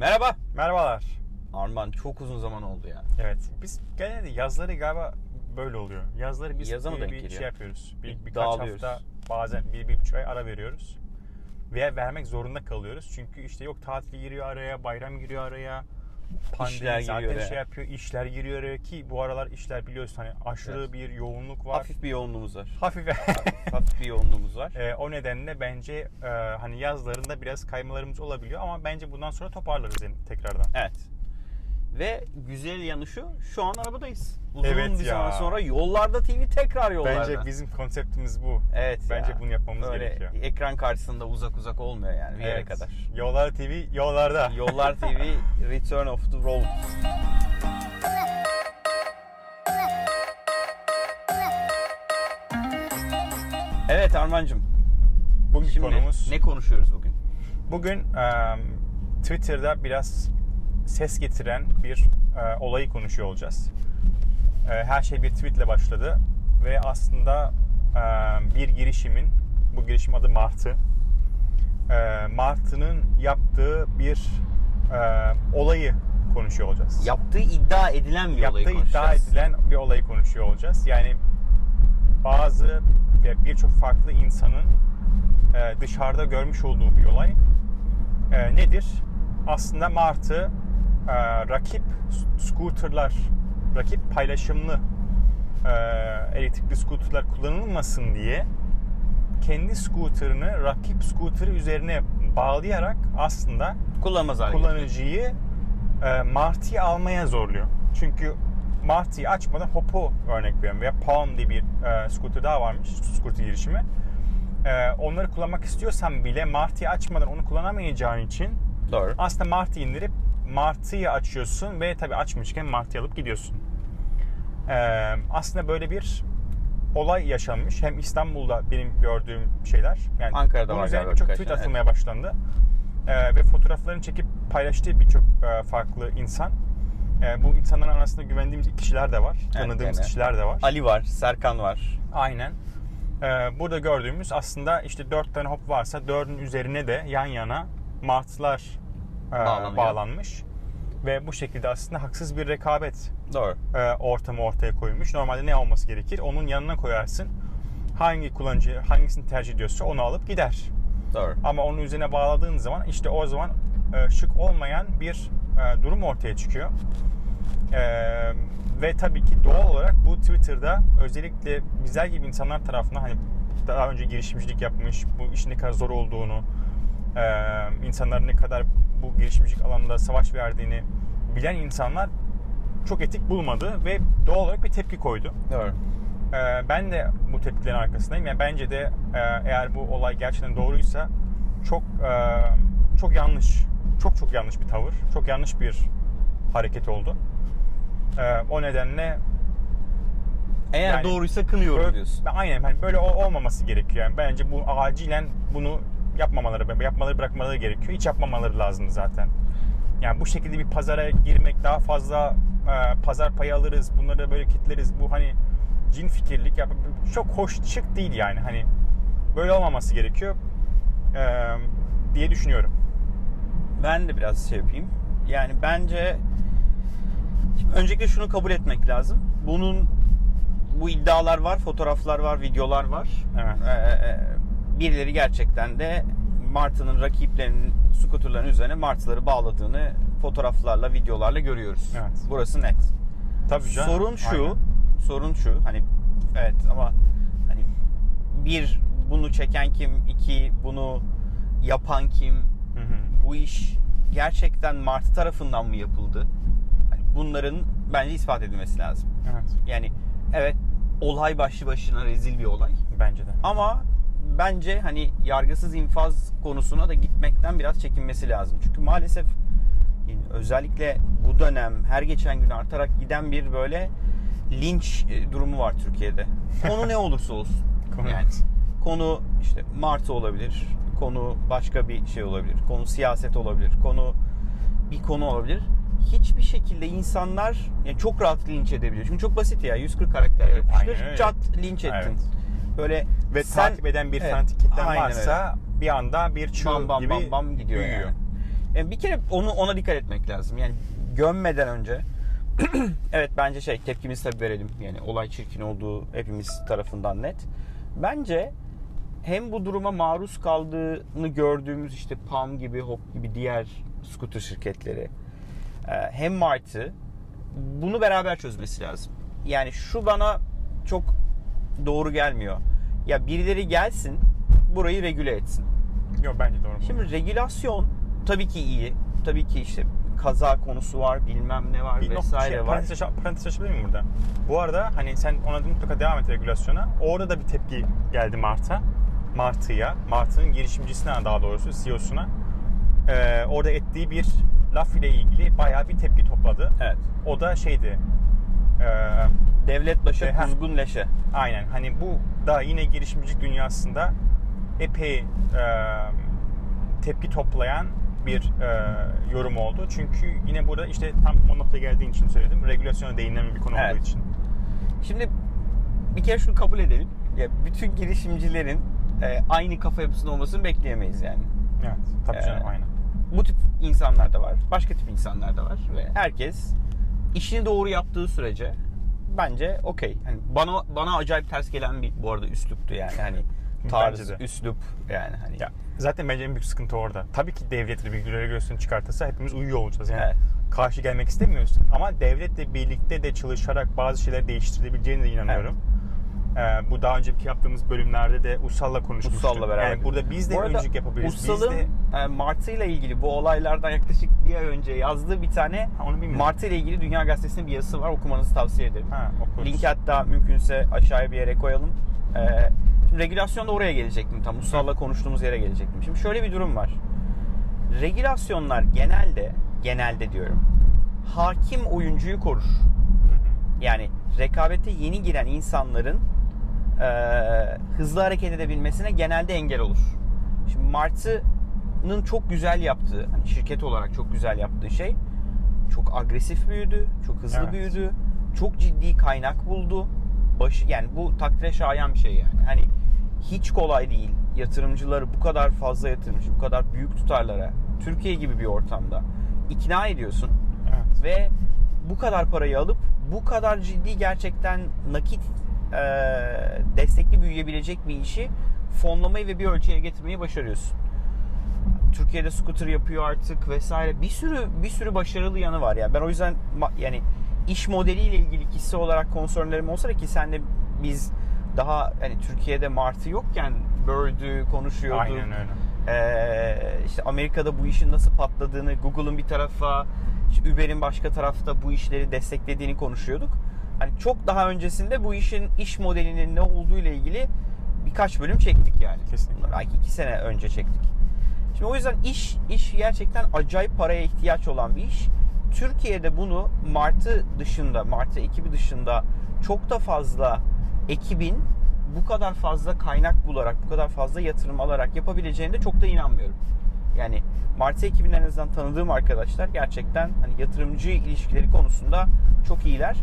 Merhaba. Merhabalar. Arman çok uzun zaman oldu ya. Evet. Biz genelde yazları galiba böyle oluyor. Yazları biz Yaza mı böyle denk bir geliyor? şey yapıyoruz. Bir, Bir birkaç hafta bazen bir, bir buçuk ay ara veriyoruz. Veya vermek zorunda kalıyoruz. Çünkü işte yok tatil giriyor araya, bayram giriyor araya. Pandemi İşler zaten giriyor şey yapıyor, işler giriyor araya ki bu aralar işler biliyorsun hani aşırı Evet. bir yoğunluk var. Hafif bir yoğunluğumuz var. Hafif. Hafif bir yoğunluğumuz var. Ee, o nedenle bence e, hani yazlarında biraz kaymalarımız olabiliyor ama bence bundan sonra toparlarız yani tekrardan. Evet. Ve güzel yanı şu, şu an arabadayız. Uzun Evet bir ya. zaman sonra Yollarda TV tekrar yollarda. Bence bizim konseptimiz bu. Evet Bence ya. bunu yapmamız Öyle gerekiyor. ekran karşısında uzak uzak olmuyor yani bir yere Evet. kadar. Yollar TV yollarda. Yollar TV Return of the Road. Evet Armancığım. Bugünkü Şimdi konumuz ne konuşuyoruz bugün? bugün e, Twitter'da biraz ses getiren bir e, olayı konuşuyor olacağız. E, her şey bir tweetle başladı ve aslında e, bir girişimin bu girişim adı Martı. E, Martı'nın yaptığı bir e, olayı konuşuyor olacağız. Yaptığı iddia edilen bir olayı yaptığı iddia konuşacağız. edilen bir olayı konuşuyor olacağız. Yani bazı ve birçok farklı insanın e, dışarıda görmüş olduğu bir olay. E, nedir? Aslında Martı e, rakip scooterlar, rakip paylaşımlı e, elektrikli scooterlar kullanılmasın diye kendi scooter'ını rakip scooter üzerine bağlayarak aslında Kullanmaz kullanıcıyı e, Marty'yi almaya zorluyor. Çünkü Marty'yi açmadan Hoppo örnek veriyorum veya Palm diye bir e, scooter daha varmış, scooter girişimi. E, onları kullanmak istiyorsan bile Marty'yi açmadan onu kullanamayacağın için Doğru. aslında Martı indirip Martı'yı açıyorsun ve tabii açmışken Martı'yı alıp gidiyorsun. E, aslında böyle bir olay yaşanmış. Hem İstanbul'da benim gördüğüm şeyler. Yani Ankara'da bunun var üzerine birçok tweet atılmaya başlandı. Ee, ve fotoğraflarını çekip paylaştığı birçok e, farklı insan. Ee, bu insanların arasında güvendiğimiz kişiler de var. Tanıdığımız yani. kişiler de var. Ali var, Serkan var. Aynen. Ee, burada gördüğümüz aslında işte dört tane hop varsa dördün üzerine de yan yana martılar e, bağlanmış. Ve bu şekilde aslında haksız bir rekabet Doğru. e, ortamı ortaya koymuş. Normalde ne olması gerekir? Onun yanına koyarsın. Hangi kullanıcı hangisini tercih ediyorsa onu alıp gider. Doğru. Ama onun üzerine bağladığın zaman işte o zaman e, şık olmayan bir e, durum ortaya çıkıyor. E, ve tabii ki doğal olarak bu Twitter'da özellikle bizler gibi insanlar tarafından hani daha önce girişimcilik yapmış, bu işin ne kadar zor olduğunu, e, insanların ne kadar bu girişimcilik alanında savaş verdiğini bilen insanlar çok etik bulmadı ve doğal olarak bir tepki koydu. Doğru. Ee, ben de bu tepkilerin arkasındayım. Yani bence de e, eğer bu olay gerçekten doğruysa çok e, çok yanlış, çok çok yanlış bir tavır, çok yanlış bir hareket oldu. Ee, o nedenle Eğer Yani doğruysa kınıyorum böyle, diyorsun. aynen hani böyle olmaması gerekiyor. Yani bence bu acilen bunu yapmamaları, yapmaları bırakmaları gerekiyor. Hiç yapmamaları lazım zaten. Yani bu şekilde bir pazara girmek daha fazla e, pazar payı alırız. Bunları böyle kitleriz. Bu hani cin fikirlik ya çok hoş şık değil yani. Hani böyle olmaması gerekiyor e, diye düşünüyorum. Ben de biraz şey yapayım. Yani bence Şimdi öncelikle şunu kabul etmek lazım. Bunun bu iddialar var, fotoğraflar var, videolar var. Evet. Ee, birileri gerçekten de Martı'nın rakiplerinin skuterların üzerine Martıları bağladığını fotoğraflarla, videolarla görüyoruz. Evet. Burası net. Tabii canım. Sorun şu, Aynen. sorun şu. Hani evet ama hani bir bunu çeken kim, iki bunu yapan kim, Hı hı. bu iş gerçekten Martı tarafından mı yapıldı? Hani bunların bence ispat edilmesi lazım. Evet. Yani evet olay başlı başına rezil bir olay. Bence de. Ama bence hani yargısız infaz konusuna da gitmekten biraz çekinmesi lazım. Çünkü maalesef yani özellikle bu dönem her geçen gün artarak giden bir böyle linç e, durumu var Türkiye'de. Konu ne olursa olsun. Konu- Yani konu işte Martı olabilir, konu başka bir şey olabilir, konu siyaset olabilir, konu bir konu olabilir. Hiçbir şekilde insanlar yani çok rahat linç edebiliyor. Çünkü çok basit ya 140 karakter Evet, yapıştır, çat linç ettin. Evet. Böyle Ve sen- takip eden bir Evet, fanatik kitlen varsa bir anda bir çığ bam bam gibi bam bam gidiyor büyüyor. yani. Yani bir kere onu ona dikkat etmek lazım. Yani gömmeden önce evet bence şey tepkimizi tabii verelim. Yani olay çirkin olduğu hepimiz tarafından net. Bence hem bu duruma maruz kaldığını gördüğümüz işte Palm gibi, Hop gibi diğer scooter şirketleri e, hem Martı bunu beraber çözmesi lazım. Yani şu bana çok doğru gelmiyor. Ya birileri gelsin burayı regüle etsin. Yok bence doğru. Şimdi regülasyon tabii ki iyi. Tabii ki işte kaza konusu var, bilmem ne var bir vesaire şey, var. parantez, aç- parantez açabilir miyim burada? Bu arada hani sen ona da mutlaka devam et regülasyona. Orada da bir tepki geldi Mart'a. Martı'ya. Martı'nın girişimcisine daha doğrusu CEO'suna. Ee, orada ettiği bir laf ile ilgili bayağı bir tepki topladı. Evet. O da şeydi. Ee, Devlet başı E, kuzgun leşe. aynen hani bu da yine girişimcilik dünyasında epey e, tepki toplayan bir e, yorum oldu. Çünkü yine burada işte tam o noktaya geldiğin için söyledim. Regülasyona değinilen bir konu Evet. olduğu için. Şimdi bir kere şunu kabul edelim. Ya bütün girişimcilerin e, aynı kafa yapısında olmasını bekleyemeyiz yani. Evet. Tabii canım Ee, aynen. Bu tip insanlar da var. Başka tip insanlar da var ve herkes işini doğru yaptığı sürece bence okey. Hani bana bana acayip ters gelen bir bu arada üsluptu yani hani tarz, de. üslup yani hani. Ya zaten bence en büyük sıkıntı orada. Tabii ki devletle bir regülasyon çıkartırsa hepimiz uyuyor olacağız. Yani Evet. karşı gelmek istemiyoruz. Ama devletle birlikte de çalışarak bazı şeyler değiştirebileceğine de inanıyorum. Ee, bu daha önceki yaptığımız bölümlerde de Ussal'la konuşmuştuk. Ussal'la beraber. Yani burada biz de Bu öncülük yapabiliriz. Ussal'ın de... e, Martı ile ilgili bu olaylardan yaklaşık bir ay önce yazdığı bir tane Ha, onu bilmiyorum. Martı ile ilgili Dünya Gazetesi'nin bir yazısı var. Okumanızı tavsiye ederim. Ha, okuruz. Linki hatta mümkünse aşağıya bir yere koyalım. Ee, şimdi regülasyon da oraya gelecektim. Tam Ussal'la konuştuğumuz yere gelecektim. Şimdi şöyle bir durum var. Regülasyonlar genelde, genelde diyorum, hakim oyuncuyu korur. Yani rekabete yeni giren insanların hızlı hareket edebilmesine genelde engel olur. Şimdi Martı'nın çok güzel yaptığı, hani şirket olarak çok güzel yaptığı şey çok agresif büyüdü, çok hızlı Evet. büyüdü, çok ciddi kaynak buldu. Başı, yani bu takdire şayan bir şey yani. Hani hiç kolay değil yatırımcıları bu kadar fazla yatırımcı, bu kadar büyük tutarlara Türkiye gibi bir ortamda ikna ediyorsun Evet. ve bu kadar parayı alıp bu kadar ciddi gerçekten nakit e, destekli büyüyebilecek bir işi fonlamayı ve bir ölçüye getirmeyi başarıyorsun. Türkiye'de scooter yapıyor artık vesaire. Bir sürü bir sürü başarılı yanı var ya. Ben o yüzden yani iş modeliyle ilgili kişi olarak konsörlerim olsa da ki senle biz daha hani Türkiye'de Martı yokken Bird'ü konuşuyorduk. Aynen öyle. Ee, işte Amerika'da bu işin nasıl patladığını, Google'ın bir tarafa, işte Uber'in başka tarafta bu işleri desteklediğini konuşuyorduk. Hani çok daha öncesinde bu işin iş modelinin ne olduğu ile ilgili birkaç bölüm çektik yani. Kesinlikle. Bunlar Belki iki sene önce çektik. Şimdi o yüzden iş iş gerçekten acayip paraya ihtiyaç olan bir iş. Türkiye'de bunu Martı dışında, Martı ekibi dışında çok da fazla ekibin bu kadar fazla kaynak bularak, bu kadar fazla yatırım alarak yapabileceğine de çok da inanmıyorum. Yani Martı ekibinin en azından tanıdığım arkadaşlar gerçekten hani yatırımcı ilişkileri konusunda çok iyiler.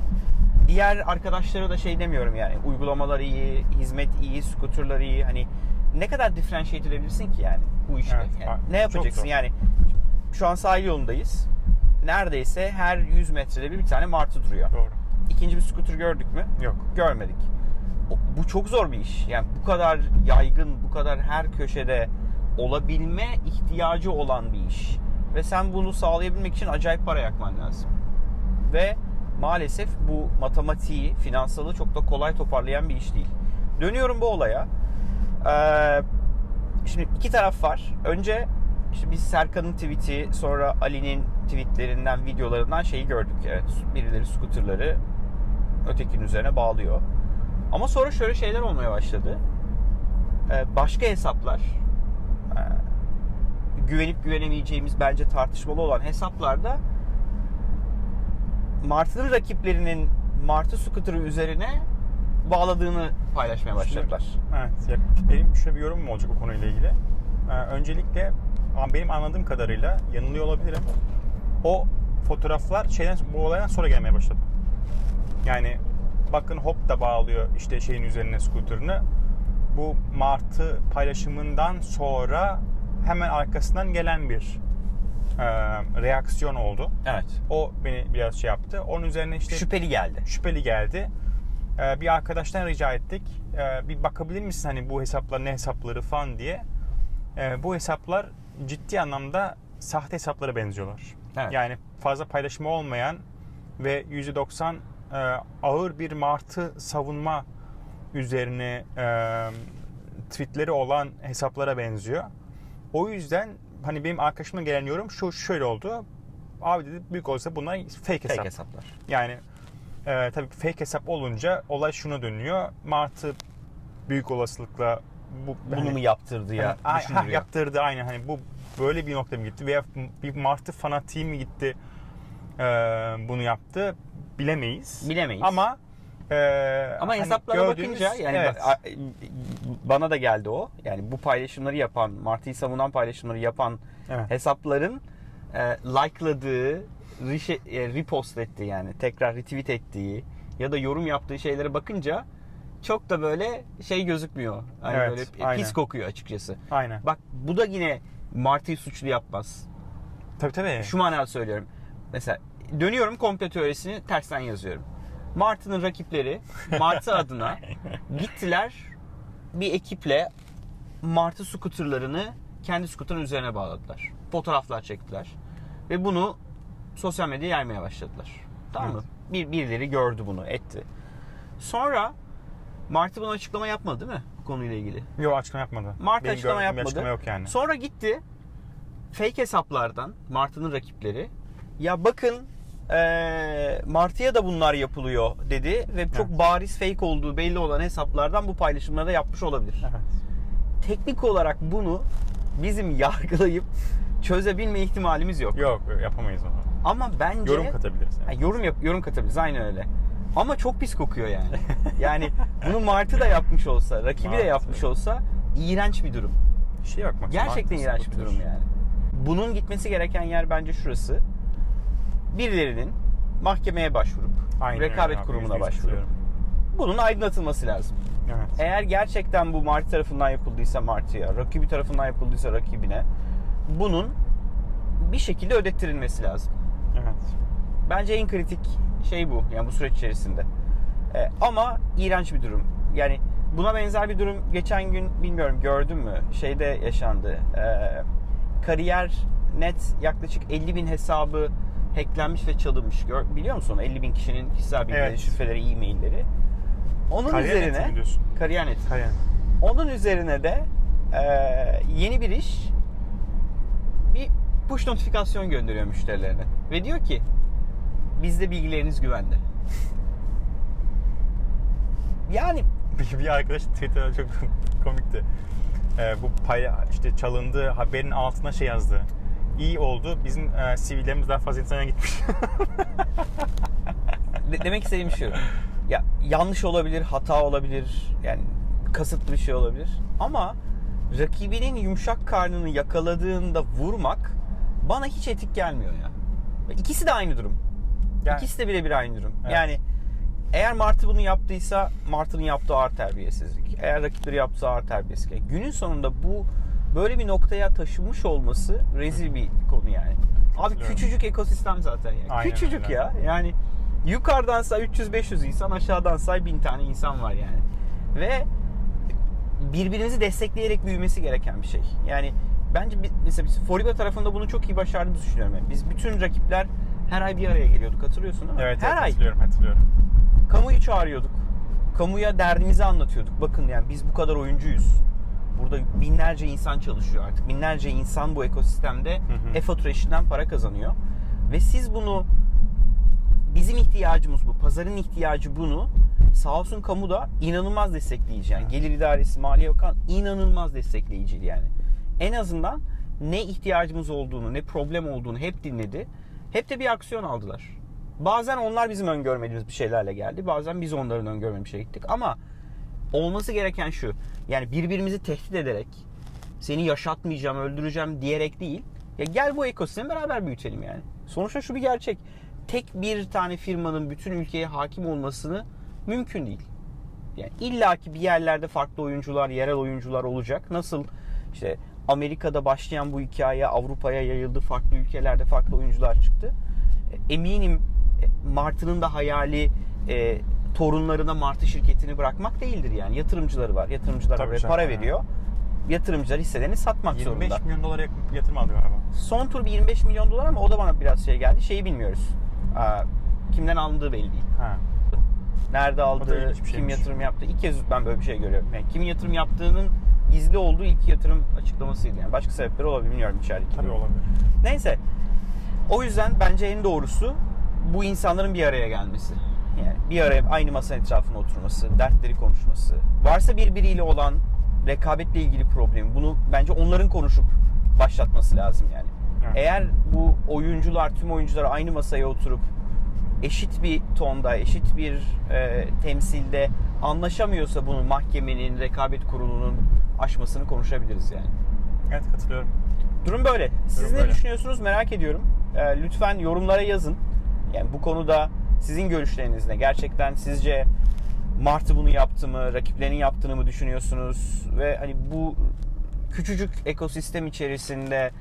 Diğer arkadaşlara da şey demiyorum yani uygulamalar iyi, hizmet iyi, skuterlar iyi. Hani ne kadar differentiate edebilirsin ki yani bu işte. Evet, Yani ne yapacaksın yani? Şu an sahil yolundayız. Neredeyse her 100 metrede bir, bir tane martı duruyor. Doğru. İkinci bir skuter gördük mü? Yok. Görmedik. Bu çok zor bir iş. Yani bu kadar yaygın, bu kadar her köşede olabilme ihtiyacı olan bir iş. Ve sen bunu sağlayabilmek için acayip para yakman lazım. Ve maalesef bu matematiği, finansalı çok da kolay toparlayan bir iş değil. Dönüyorum bu olaya. Ee, şimdi iki taraf var. Önce işte biz Serkan'ın tweet'i, sonra Ali'nin tweetlerinden, videolarından şeyi gördük. Evet, birileri scooterları ötekinin üzerine bağlıyor. Ama sonra şöyle şeyler olmaya başladı. Ee, başka hesaplar, e, güvenip güvenemeyeceğimiz bence tartışmalı olan hesaplarda Martı'nın rakiplerinin Martı scooter'ı üzerine bağladığını paylaşmaya başladılar. Evet. Ya benim şöyle bir yorumum olacak o konuyla ilgili. Ee, öncelikle benim anladığım kadarıyla yanılıyor olabilirim. O fotoğraflar şeyden bu olaydan sonra gelmeye başladı. Yani bakın hop da bağlıyor işte şeyin üzerine scooter'ını. Bu Martı paylaşımından sonra hemen arkasından gelen bir e, reaksiyon oldu. Evet. O beni biraz şey yaptı. Onun üzerine işte Şüpheli geldi. şüpheli geldi. Ee, bir arkadaştan rica ettik. Ee, bir bakabilir misin hani bu hesaplar ne hesapları falan diye. Ee, bu hesaplar ciddi anlamda sahte hesaplara benziyorlar. Evet. Yani fazla paylaşımı olmayan ve %90 e, ağır bir martı savunma üzerine e, tweetleri olan hesaplara benziyor. O yüzden hani benim arkadaşıma gelen yorum şu şöyle oldu. Abi dedi büyük olsa bunlar fake hesap. Fake hesaplar. Yani e, tabii fake hesap olunca olay şuna dönüyor. Martı büyük olasılıkla bu Bunu hani- mu yaptırdı ya? yani, ha, yaptırdı aynen hani bu böyle bir nokta mı gitti veya bir Martı fanatiği mi gitti e, bunu yaptı bilemeyiz. Bilemeyiz. Ama e, Ama hani hesaplara bakınca yani evet, bana da geldi o. Yani bu paylaşımları yapan, Martı'yı savunan paylaşımları yapan evet. hesapların e, likeladığı, e, repost ettiği yani tekrar retweet ettiği ya da yorum yaptığı şeylere bakınca çok da böyle şey gözükmüyor. Hani Evet, böyle pis aynen. kokuyor açıkçası. aynen. Bak bu da yine Martı'yı suçlu yapmaz. Tabii tabii. Şu manada söylüyorum. Mesela dönüyorum komplo teorisini tersten yazıyorum. Martı'nın rakipleri Martı adına gittiler bir ekiple Martı skuterlarını kendi skuterın üzerine bağladılar. Fotoğraflar çektiler. Ve bunu sosyal medyaya yaymaya başladılar. Tamam mı? Bir, birileri gördü bunu, etti. Sonra Martı buna açıklama yapmadı değil mi? Bu konuyla ilgili. Yok açıklama yapmadı. Mart Benim açıklama yapmadı. açıklama yok yani. Sonra gitti fake hesaplardan Martı'nın rakipleri ya bakın eee Martı'ya da bunlar yapılıyor dedi ve çok Evet. bariz fake olduğu belli olan hesaplardan bu paylaşımları da yapmış olabilir. Evet. Teknik olarak bunu bizim yargılayıp çözebilme ihtimalimiz yok. Yok yapamayız onu. Ama bence Yorum katabiliriz. Ha, Yani. yorum yap yorum katabiliriz aynen öyle. Ama çok pis kokuyor yani. yani bunu Martı da yapmış olsa, rakibi de Martı. yapmış olsa iğrenç bir durum. Şey bakmak. Gerçekten Martı iğrenç bir durum yani. Bunun gitmesi gereken yer bence şurası. Birilerinin mahkemeye başvurup, Aynen öyle rekabet abi, kurumuna başvurup, bunun aydınlatılması lazım. Evet. Eğer gerçekten bu Marti tarafından yapıldıysa Marti'ye, rakibi tarafından yapıldıysa rakibine, bunun bir şekilde ödettirilmesi lazım. Evet. Bence en kritik şey bu. Yani bu süreç içerisinde. Ee, ama iğrenç bir durum. Yani buna benzer bir durum geçen gün bilmiyorum gördün mü? Şeyde yaşandı. Ee, kariyer net yaklaşık 50 bin hesabı hacklenmiş ve çalınmış. Gör, biliyor musun? onu? 50 bin kişinin kişisel bilgileri, Evet. şifreleri, e-mailleri. Onun Kariyer üzerine neti kariyer net. Kariyer. Onun üzerine de e, yeni bir iş bir push notifikasyon gönderiyor müşterilerine. Ve diyor ki bizde bilgileriniz güvende. Yani Bir, bir arkadaş Twitter'da çok komikti. Ee, bu pay işte çalındığı haberin altına şey yazdı. İyi oldu. Bizim e, CV'lerimiz daha fazla insana gitmiş. de- demek istediğim şu. Ya yanlış olabilir, hata olabilir. Yani kasıtlı bir şey olabilir. Ama rakibinin yumuşak karnını yakaladığında vurmak bana hiç etik gelmiyor ya. İkisi de aynı durum. Yani- İkisi de birebir aynı durum. Evet. Yani eğer Martı bunu yaptıysa Martı'nın yaptığı ağır terbiyesizlik. Eğer rakipleri yaptığı ağır terbiyesizlik. Günün sonunda bu böyle bir noktaya taşımış olması rezil bir konu yani. Abi küçücük ekosistem zaten ya. Aynen küçücük öyle. ya. Yani yukarıdan say 300-500 insan, aşağıdan say 1000 tane insan var yani. Ve birbirimizi destekleyerek büyümesi gereken bir şey. Yani bence mesela biz Foriba tarafında bunu çok iyi başardığımızı düşünüyorum. Yani biz bütün rakipler her ay bir araya geliyorduk. Hatırlıyorsun değil mi? evet, her evet ay hatırlıyorum hatırlıyorum. kamuyu çağırıyorduk. Kamuya derdimizi anlatıyorduk. Bakın yani biz bu kadar oyuncuyuz. Burada binlerce insan çalışıyor artık. Binlerce insan bu ekosistemde e-fatura işinden para kazanıyor. Ve siz bunu bizim ihtiyacımız bu. Pazarın ihtiyacı bunu. Sağ olsun kamu da inanılmaz destekleyici. Yani Gelir İdaresi, Maliye Bakan inanılmaz destekleyiciydi yani. En azından ne ihtiyacımız olduğunu, ne problem olduğunu hep dinledi. Hep de bir aksiyon aldılar. Bazen onlar bizim öngörmediğimiz bir şeylerle geldi. Bazen biz onların öngörmediği bir şeye gittik. Ama olması gereken şu. Yani birbirimizi tehdit ederek seni yaşatmayacağım, öldüreceğim diyerek değil. Ya gel bu ekosistemi beraber büyütelim yani. Sonuçta şu bir gerçek. Tek bir tane firmanın bütün ülkeye hakim olmasını mümkün değil. Yani illaki bir yerlerde farklı oyuncular, yerel oyuncular olacak. Nasıl işte Amerika'da başlayan bu hikaye Avrupa'ya yayıldı. Farklı ülkelerde farklı oyuncular çıktı. E, Eminim e, Martı'nın da hayali e, torunlarına Martı şirketini bırakmak değildir yani. Yatırımcıları var. Yatırımcılar Tabii oraya para ha. veriyor. Yatırımcılar hisselerini satmak 25 zorunda. milyon dolara yatırım aldı galiba. Son tur bir 25 milyon dolar ama o da bana biraz şey geldi. Şeyi bilmiyoruz. Aa, kimden alındığı belli değil. Ha. Nerede aldığı, kim şeymiş. yatırım yaptı. İlk kez ben böyle bir şey görüyorum. Yani kimin yatırım yaptığının gizli olduğu ilk yatırım açıklamasıydı. Yani başka sebepleri olabilir bilmiyorum içerideki. Tabii olabilir. Neyse. O yüzden bence en doğrusu bu insanların bir araya gelmesi. Yani bir araya aynı masanın etrafına oturması, dertleri konuşması. Varsa birbiriyle olan rekabetle ilgili problemi bunu bence onların konuşup başlatması lazım yani. Evet. Eğer bu oyuncular, tüm oyuncular aynı masaya oturup eşit bir tonda, eşit bir e, temsilde anlaşamıyorsa bunu mahkemenin, rekabet kurulunun aşmasını konuşabiliriz yani. Evet katılıyorum. Durum böyle. Siz Durum ne böyle. düşünüyorsunuz merak ediyorum. Ee, lütfen yorumlara yazın. Yani bu konuda sizin görüşleriniz ne? Gerçekten sizce Martı bunu yaptı mı? Rakiplerinin yaptığını mı düşünüyorsunuz? Ve hani bu küçücük ekosistem içerisinde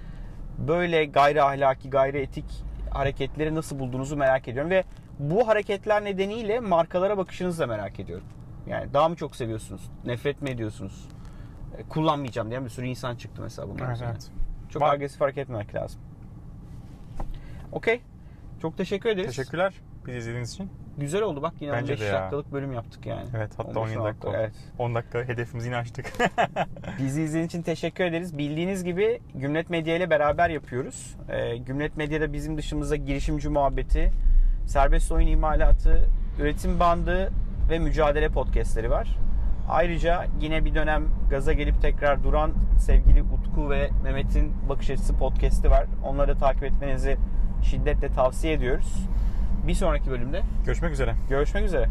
böyle gayri ahlaki, gayri etik hareketleri nasıl bulduğunuzu merak ediyorum ve bu hareketler nedeniyle markalara bakışınızı da merak ediyorum. Yani daha mı çok seviyorsunuz? Nefret mi ediyorsunuz? E, Kullanmayacağım diyen bir sürü insan çıktı mesela bunlar. Evet, evet. Çok Var- agresif hareket etmemek lazım. Okey. Çok teşekkür ederiz. Teşekkürler bizi izlediğiniz için. Güzel oldu bak yine Bence 5 de ya. dakikalık bölüm yaptık yani. Evet hatta 15 17 dakika oldu. Evet. 10 dakika hedefimizi yine aştık. Bizi izlediğiniz için teşekkür ederiz. Bildiğiniz gibi Gümlet Medya ile beraber yapıyoruz. Ee, Gümlet Medya'da bizim dışımızda girişimci muhabbeti, serbest oyun imalatı, üretim bandı ve mücadele podcastleri var. Ayrıca yine bir dönem gaza gelip tekrar duran sevgili Utku ve Mehmet'in Bakış Açısı podcast'i var. Onları da takip etmenizi şiddetle tavsiye ediyoruz. Bir sonraki bölümde Görüşmek üzere. görüşmek üzere.